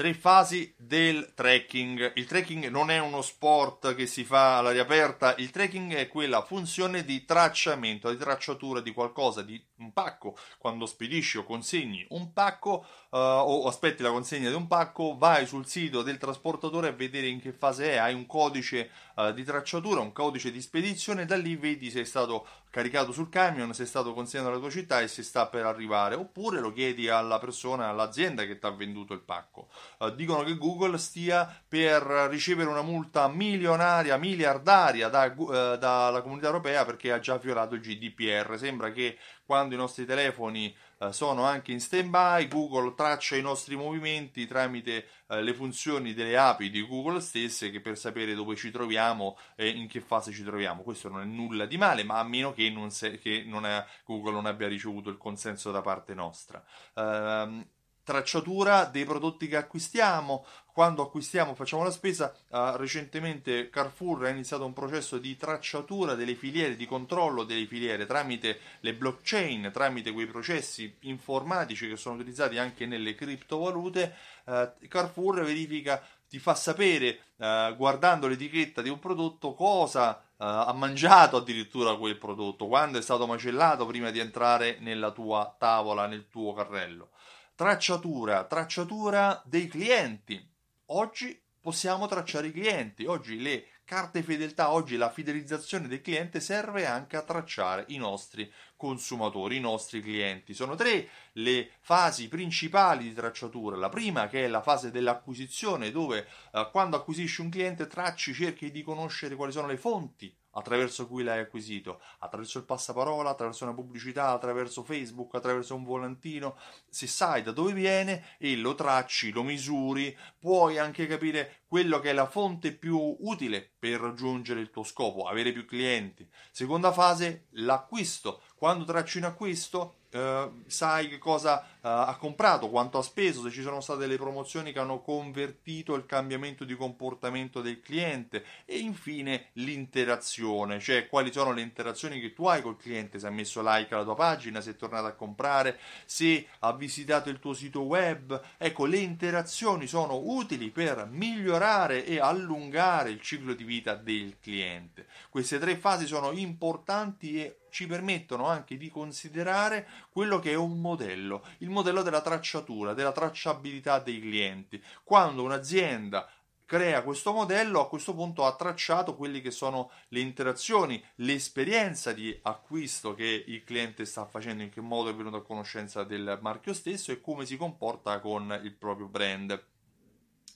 Tre fasi del trekking. Il trekking non è uno sport che si fa all'aria aperta, il trekking è quella funzione di tracciamento, di tracciatura di qualcosa, di un pacco. Quando spedisci o consegni un pacco uh, o aspetti la consegna di un pacco, vai sul sito del trasportatore a vedere in che fase è, hai un codice uh, di tracciatura, un codice di spedizione, da lì vedi se è stato caricato sul camion, se è stato consegnato alla tua città e se sta per arrivare, oppure lo chiedi alla persona, all'azienda che ti ha venduto il pacco. Uh, dicono che Google stia per ricevere una multa milionaria, miliardaria da, dalla comunità europea perché ha già violato il GDPR. Sembra che quando i nostri telefoni uh, sono anche in stand-by, Google traccia i nostri movimenti tramite le funzioni delle API di Google stesse che per sapere dove ci troviamo e in che fase ci troviamo. Questo non è nulla di male, ma a meno che, non se, che non è, Google non abbia ricevuto il consenso da parte nostra. Uh, tracciatura dei prodotti che acquistiamo. Quando acquistiamo, facciamo la spesa, uh, recentemente Carrefour ha iniziato un processo di tracciatura delle filiere, di controllo delle filiere tramite le blockchain, tramite quei processi informatici che sono utilizzati anche nelle criptovalute. Uh, Carrefour verifica, ti fa sapere, uh, guardando l'etichetta di un prodotto, cosa ha mangiato addirittura quel prodotto, quando è stato macellato prima di entrare nella tua tavola, nel tuo carrello tracciatura, tracciatura dei clienti. Oggi possiamo tracciare i clienti, oggi le carte fedeltà, oggi la fidelizzazione del cliente serve anche a tracciare i nostri consumatori, i nostri clienti. Sono tre le fasi principali di tracciatura. La prima che è la fase dell'acquisizione dove eh, quando acquisisci un cliente tracci, cerchi di conoscere quali sono le fonti attraverso cui l'hai acquisito, attraverso il passaparola, attraverso una pubblicità, attraverso Facebook, attraverso un volantino, se sai da dove viene e lo tracci, lo misuri, puoi anche capire quello che è la fonte più utile per raggiungere il tuo scopo, avere più clienti. Seconda fase, l'acquisto. Quando tracci un acquisto, Uh, sai che cosa ha comprato, quanto ha speso, se ci sono state delle promozioni che hanno convertito il cambiamento di comportamento del cliente e infine l'interazione, cioè quali sono le interazioni che tu hai col cliente, se ha messo like alla tua pagina, se è tornato a comprare, se ha visitato il tuo sito web. Ecco, le interazioni sono utili per migliorare e allungare il ciclo di vita del cliente. Queste tre fasi sono importanti e ci permettono anche di considerare quello che è un modello, il modello della tracciatura, della tracciabilità dei clienti. Quando un'azienda crea questo modello, a questo punto ha tracciato quelle che sono le interazioni, l'esperienza di acquisto che il cliente sta facendo, in che modo è venuto a conoscenza del marchio stesso e come si comporta con il proprio brand.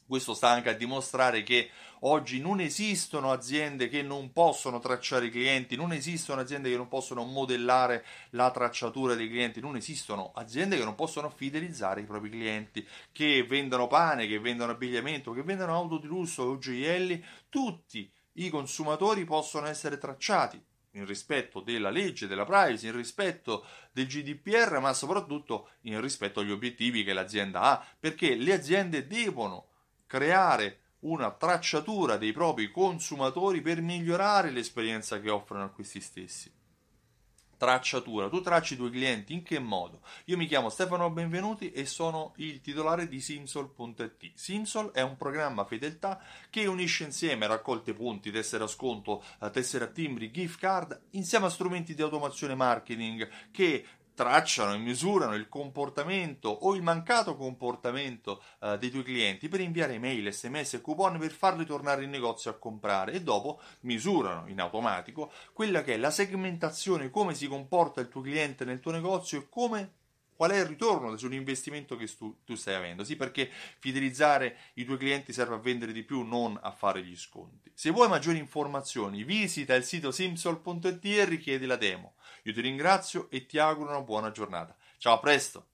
Questo sta anche a dimostrare che oggi non esistono aziende che non possono tracciare i clienti, non esistono aziende che non possono modellare la tracciatura dei clienti, non esistono aziende che non possono fidelizzare i propri clienti, che vendono pane, che vendono abbigliamento, che vendono auto di lusso o gioielli, tutti i consumatori possono essere tracciati in rispetto della legge, della privacy, in rispetto del GDPR, ma soprattutto in rispetto agli obiettivi che l'azienda ha, perché le aziende devono creare una tracciatura dei propri consumatori per migliorare l'esperienza che offrono a questi stessi. Tracciatura, tu tracci i tuoi clienti in che modo? Io mi chiamo Stefano Benvenuti e sono il titolare di Simsol.it. Simsol è un programma fedeltà che unisce insieme raccolte punti, tessere a sconto, tessere a timbri, gift card, insieme a strumenti di automazione marketing che tracciano e misurano il comportamento o il mancato comportamento uh, dei tuoi clienti per inviare email, sms e coupon per farli tornare in negozio a comprare e dopo misurano in automatico quella che è la segmentazione, come si comporta il tuo cliente nel tuo negozio e come qual è il ritorno sull'investimento che tu, tu, stai avendo. Sì, perché fidelizzare i tuoi clienti serve a vendere di più, non a fare gli sconti. Se vuoi maggiori informazioni, visita il sito simsol.it e richiedi la demo. Io ti ringrazio e ti auguro una buona giornata. Ciao, a presto!